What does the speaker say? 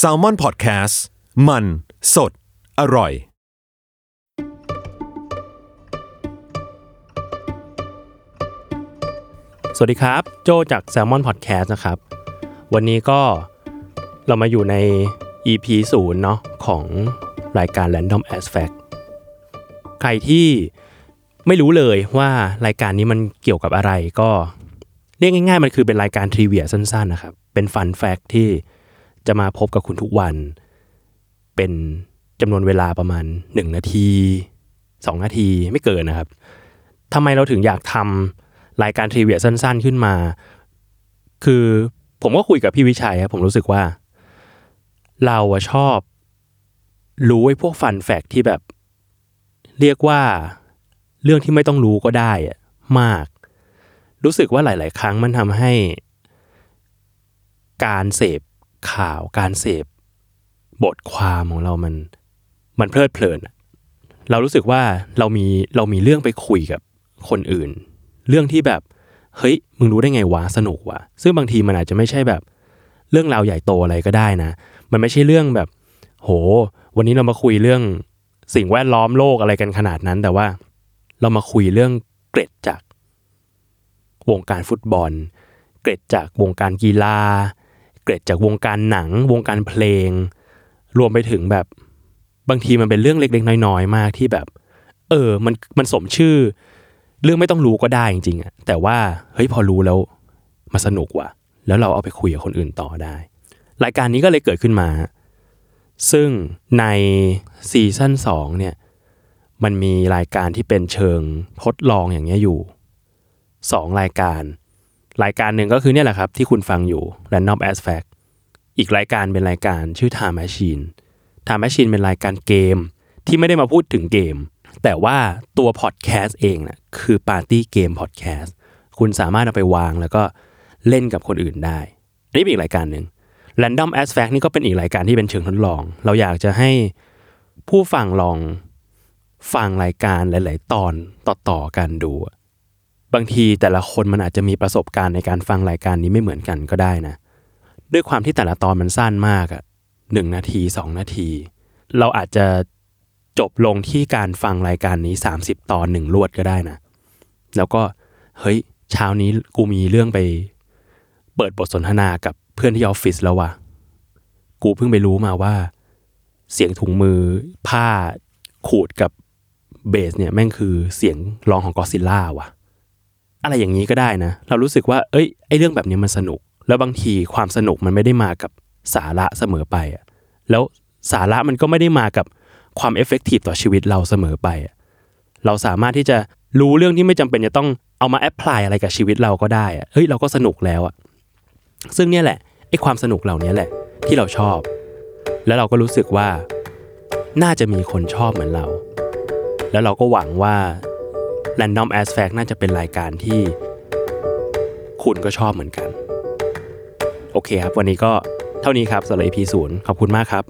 s a l ม o n PODCAST มัน สด อร่อย สวัสดีครับ โจจาก Salmon Podcast นะครับ วันนี้ก็เรามาอยู่ใน EP 0เนาะของรายการ Random As Fact ใครที่ไม่รู้เลยว่ารายการนี้มันเกี่ยวกับอะไรก็ เรียกง่ายๆ มันคือเป็นรายการทริเวียสั้นๆนะครับ เป็นฟันแฟกที่จะมาพบกับคุณทุกวัน เป็นจำนวนเวลาประมาณ 1 นาที 2 นาทีไม่เกินนะครับทำไมเราถึงอยากทำรายการทริเวียสั้น ๆ ขึ้นมา คือผมก็คุยกับพี่วิชัยครับผมรู้สึกว่า เราชอบ รู้ไอ้พวกฟันแฟกที่แบบ เรียกว่าเรื่องที่ไม่ต้องรู้ก็ได้อะมาก รู้สึกว่าหลาย ๆ ครั้งมันทำให้ การเสพข่าว การเสพบทความของเรามันมันเพลิดเพลิน เรารู้สึกว่าเรามีเรามีเรื่องไปคุยกับคนอื่น เรื่องที่แบบเฮ้ยมึงรู้ได้ไงวะสนุกวะซึ่งบางทีมันอาจจะไม่ใช่แบบ เรื่องราวใหญ่โตอะไรก็ได้นะ มันไม่ใช่เรื่องแบบ โห วันนี้เรามาคุยเรื่องสิ่งแวดล้อมโลกอะไรกันขนาดนั้น แต่ว่า เรามาคุยเรื่องเกร็ดจาก วงการฟุตบอล เกร็ดจากวงการกีฬา เกร็ดจากวงการหนัง วงการเพลง รวมไปถึงแบบบางทีมันเป็นเรื่องเล็กๆ น้อยๆ มากที่แบบ เออ มันมันสมชื่อ เรื่องไม่ต้องรู้ก็ได้จริงๆอะแต่ว่าเฮ้ยพอรู้แล้วมาสนุกว่ะ แล้วเราเอาไปคุยกับคนอื่นต่อได้ รายการนี้ก็เลยเกิดขึ้นมา ซึ่งในซีซั่นสองเนี่ยมันมีรายการที่เป็นเชิงทดลองอย่างเงี้ยอยู่ สองรายการ รายการหนึ่งก็คือเนี่ยแหละครับ ที่คุณฟังอยู่ Random As Fact อีกรายการเป็นรายการชื่อ Time Machine Time Machine เป็นรายการเกม ที่ไม่ได้มาพูดถึงเกม แต่ว่าตัวพอดแคสต์เองนะคือปาร์ตี้เกมพอดแคสต์คุณสามารถเอาไปวางแล้วก็เล่นกับคนอื่นได้อันนี้เป็นอีกรายการหนึ่ง Random As Fact นี่ก็เป็นอีกรายการที่เป็นเชิงทดลอง เราอยากจะให้ผู้ฟังลองฟังรายการหลาย ๆ ตอนต่อ ๆ กันดู บางทีแต่ละคนมันอาจจะมีประสบการณ์ในการฟังรายการนี้ไม่เหมือนกันก็ได้นะ ด้วยความที่แต่ละตอนมันสั้นมากอะหนึ่งนาทีสองนาที เราอาจจะจบลงที่การฟังรายการนี้ 30 ตอนหนึ่งรวดก็ได้นะ แล้วก็เฮ้ยเช้านี้กูมีเรื่องไป เปิดบทสนทนากับเพื่อนที่ออฟฟิศแล้วว่ะ กูเพิ่งไปรู้มาว่า เสียงถุงมือผ้าขูดกับเบสเนี่ยแม่งคือเสียงร้องของกอซิลล่าว่ะ อะไรอย่างนี้ก็ได้นะ เรารู้สึกว่า เอ้ยไอเรื่องแบบนี้มันสนุก แล้วบางทีความสนุกมันไม่ได้มากับสาระเสมอไปอะแล้วสาระมันก็ไม่ได้มากับความ effective ต่อชีวิตเราเสมอไปอะเราสามารถที่จะรู้เรื่องที่ไม่จำเป็นจะต้องเอามา apply อะไรกับชีวิตเราก็ได้อะเฮ้ยเราก็สนุกแล้วอะซึ่งเนี่ยแหละไอความสนุกเหล่านี้แหละที่เราชอบ แล้วเราก็รู้สึกว่าน่าจะมีคนชอบเหมือนเรา แล้วเราก็หวังว่า Random As Fact น่าจะเป็นรายการที่คุณก็ชอบเหมือนกัน โอเคครับ วันนี้ก็เท่านี้ครับสำหรับ EP 0ขอบคุณมากครับ